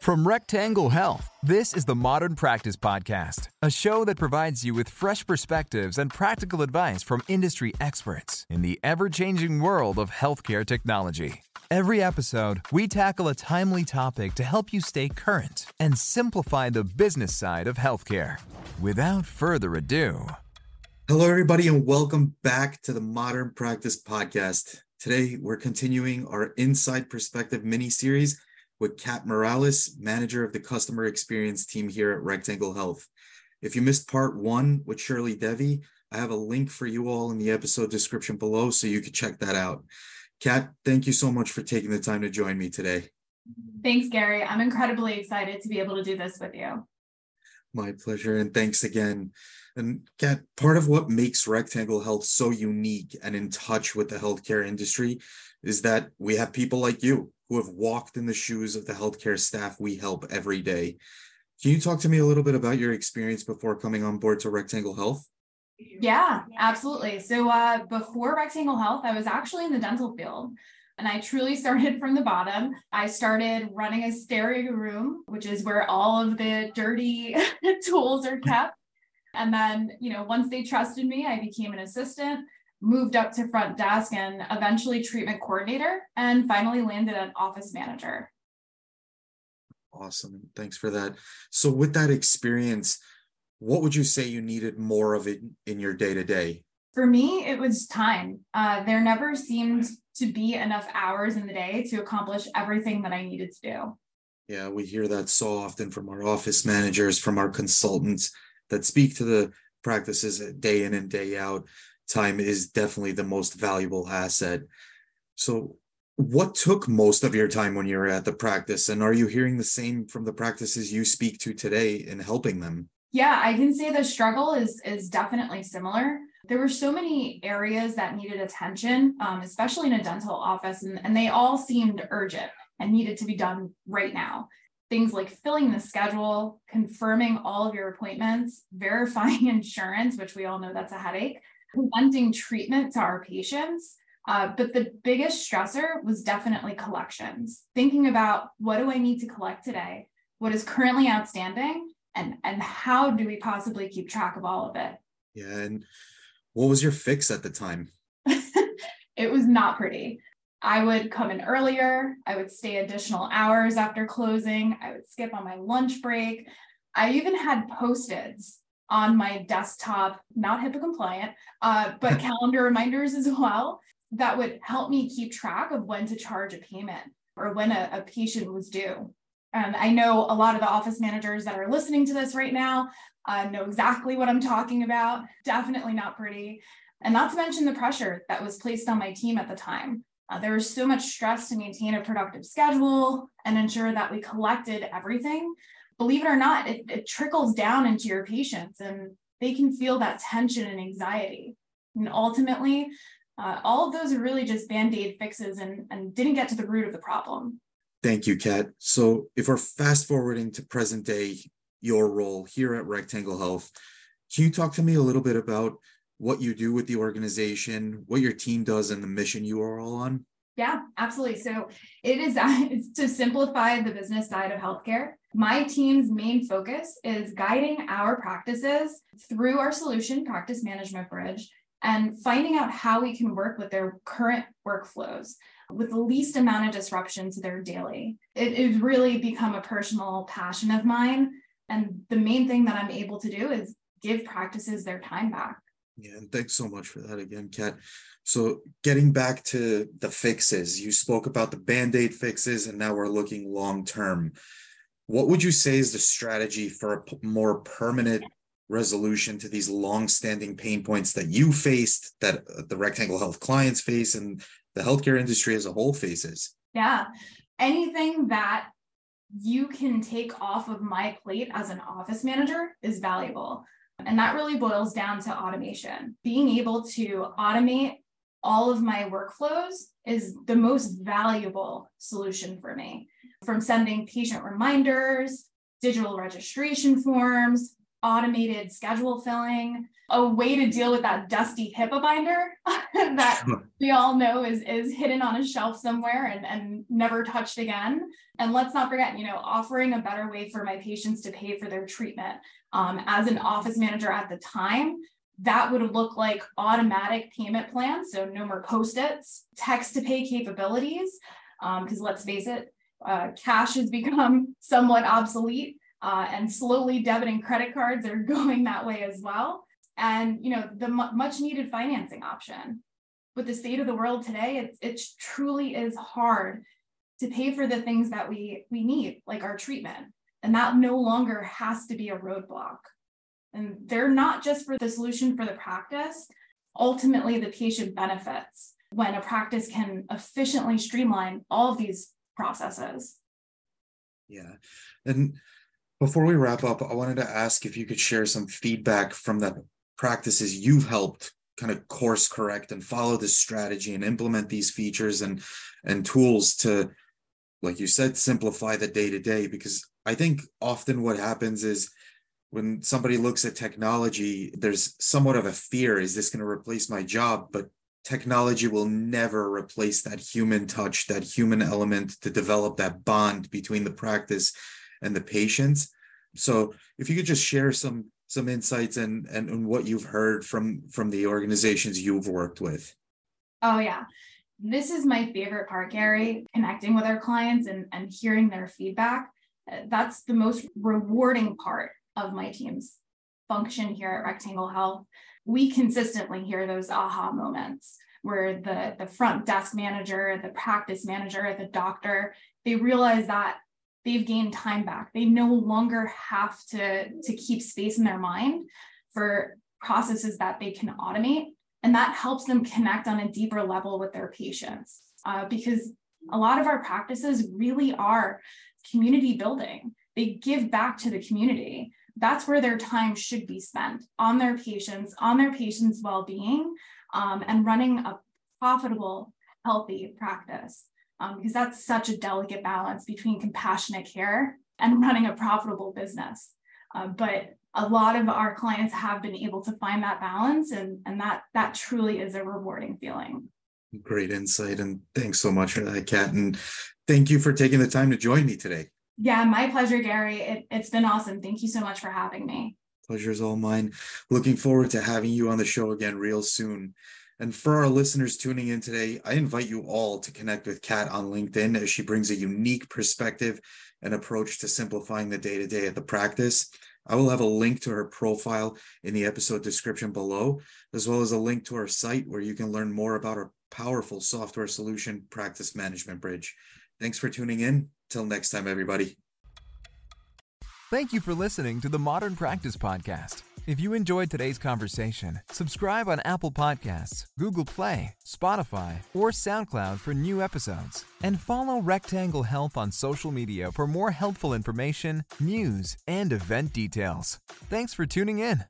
From Rectangle Health, this is the Modern Practice Podcast, a show that provides you with fresh perspectives and practical advice from industry experts in the ever changing world of healthcare technology. Every episode, we tackle a timely topic to help you stay current and simplify the business side of healthcare. Without further ado, Hello, everybody, and welcome back to the Modern Practice Podcast. Today, we're continuing our Inside Perspective mini series with Kat Morales, manager of the customer experience team here at Rectangle Health. If you missed part one with Shirley Devi, I have a link for you all in the episode description below so you can check that out. Kat, thank you so much for taking the time to join me today. Thanks, Gary. I'm incredibly excited to be able to do this with you. My pleasure, and thanks again. And Kat, part of what makes Rectangle Health so unique and in touch with the healthcare industry is that we have people like you who have walked in the shoes of the healthcare staff we help every day. Can you talk to me a little bit about your experience before coming on board to Rectangle Health? Yeah, absolutely. So uh, before Rectangle Health, I was actually in the dental field. And I truly started from the bottom. I started running a steri room, which is where all of the dirty tools are kept. And then, you know, once they trusted me, I became an assistant moved up to front desk and eventually treatment coordinator, and finally landed an office manager. Awesome. Thanks for that. So, with that experience, what would you say you needed more of it in your day to day? For me, it was time. Uh, there never seemed to be enough hours in the day to accomplish everything that I needed to do. Yeah, we hear that so often from our office managers, from our consultants that speak to the practices day in and day out time is definitely the most valuable asset. So, what took most of your time when you were at the practice? And are you hearing the same from the practices you speak to today in helping them? Yeah, I can say the struggle is is definitely similar. There were so many areas that needed attention, um, especially in a dental office, and, and they all seemed urgent and needed to be done right now. Things like filling the schedule, confirming all of your appointments, verifying insurance, which we all know that's a headache, presenting treatment to our patients. Uh, but the biggest stressor was definitely collections, thinking about what do I need to collect today? What is currently outstanding? And, and how do we possibly keep track of all of it? Yeah. And what was your fix at the time? it was not pretty. I would come in earlier. I would stay additional hours after closing. I would skip on my lunch break. I even had post-its on my desktop, not HIPAA compliant, uh, but calendar reminders as well that would help me keep track of when to charge a payment or when a, a patient was due. And I know a lot of the office managers that are listening to this right now uh, know exactly what I'm talking about. Definitely not pretty. And not to mention the pressure that was placed on my team at the time. Uh, there was so much stress to maintain a productive schedule and ensure that we collected everything believe it or not, it, it trickles down into your patients and they can feel that tension and anxiety. And ultimately, uh, all of those are really just band aid fixes and, and didn't get to the root of the problem. Thank you, Kat. So, if we're fast forwarding to present day, your role here at Rectangle Health, can you talk to me a little bit about what you do with the organization, what your team does, and the mission you are all on? Yeah, absolutely. So it is to simplify the business side of healthcare. My team's main focus is guiding our practices through our solution practice management bridge and finding out how we can work with their current workflows with the least amount of disruption to their daily. It has really become a personal passion of mine. And the main thing that I'm able to do is give practices their time back. Yeah, and thanks so much for that again, Kat. So, getting back to the fixes, you spoke about the band aid fixes, and now we're looking long term. What would you say is the strategy for a p- more permanent resolution to these long standing pain points that you faced, that uh, the Rectangle Health clients face, and the healthcare industry as a whole faces? Yeah, anything that you can take off of my plate as an office manager is valuable. And that really boils down to automation. Being able to automate all of my workflows is the most valuable solution for me. From sending patient reminders, digital registration forms, automated schedule filling, a way to deal with that dusty HIPAA binder that we all know is, is hidden on a shelf somewhere and, and never touched again. And let's not forget, you know, offering a better way for my patients to pay for their treatment. Um, as an office manager at the time, that would look like automatic payment plans. So no more post-its, text to pay capabilities. Because um, let's face it, uh, cash has become somewhat obsolete. Uh, and slowly debit and credit cards are going that way as well. And you know the m- much needed financing option. With the state of the world today it, it truly is hard to pay for the things that we we need like our treatment. And that no longer has to be a roadblock. And they're not just for the solution for the practice ultimately the patient benefits. When a practice can efficiently streamline all of these processes. Yeah. And before we wrap up, I wanted to ask if you could share some feedback from the practices you've helped kind of course correct and follow this strategy and implement these features and and tools to like you said simplify the day to day because i think often what happens is when somebody looks at technology there's somewhat of a fear is this going to replace my job? But technology will never replace that human touch that human element to develop that bond between the practice and the patients so if you could just share some some insights and, and and what you've heard from from the organizations you've worked with. Oh yeah. This is my favorite part, Gary, connecting with our clients and, and hearing their feedback. That's the most rewarding part of my team's function here at Rectangle Health. We consistently hear those aha moments where the, the front desk manager, the practice manager, the doctor, they realize that they've gained time back. They no longer have to, to keep space in their mind for processes that they can automate. And that helps them connect on a deeper level with their patients. Uh, because a lot of our practices really are community building. They give back to the community. That's where their time should be spent on their patients, on their patients' well being, um, and running a profitable, healthy practice um, because that's such a delicate balance between compassionate care and running a profitable business. Uh, but a lot of our clients have been able to find that balance, and, and that that truly is a rewarding feeling. Great insight, and thanks so much for that, Kat. And thank you for taking the time to join me today. Yeah, my pleasure, Gary. It, it's been awesome. Thank you so much for having me. Pleasure is all mine. Looking forward to having you on the show again real soon. And for our listeners tuning in today, I invite you all to connect with Kat on LinkedIn as she brings a unique perspective and approach to simplifying the day to day at the practice. I will have a link to her profile in the episode description below, as well as a link to her site where you can learn more about our powerful software solution, Practice Management Bridge. Thanks for tuning in. Till next time, everybody. Thank you for listening to the Modern Practice Podcast. If you enjoyed today's conversation, subscribe on Apple Podcasts, Google Play, Spotify, or SoundCloud for new episodes. And follow Rectangle Health on social media for more helpful information, news, and event details. Thanks for tuning in.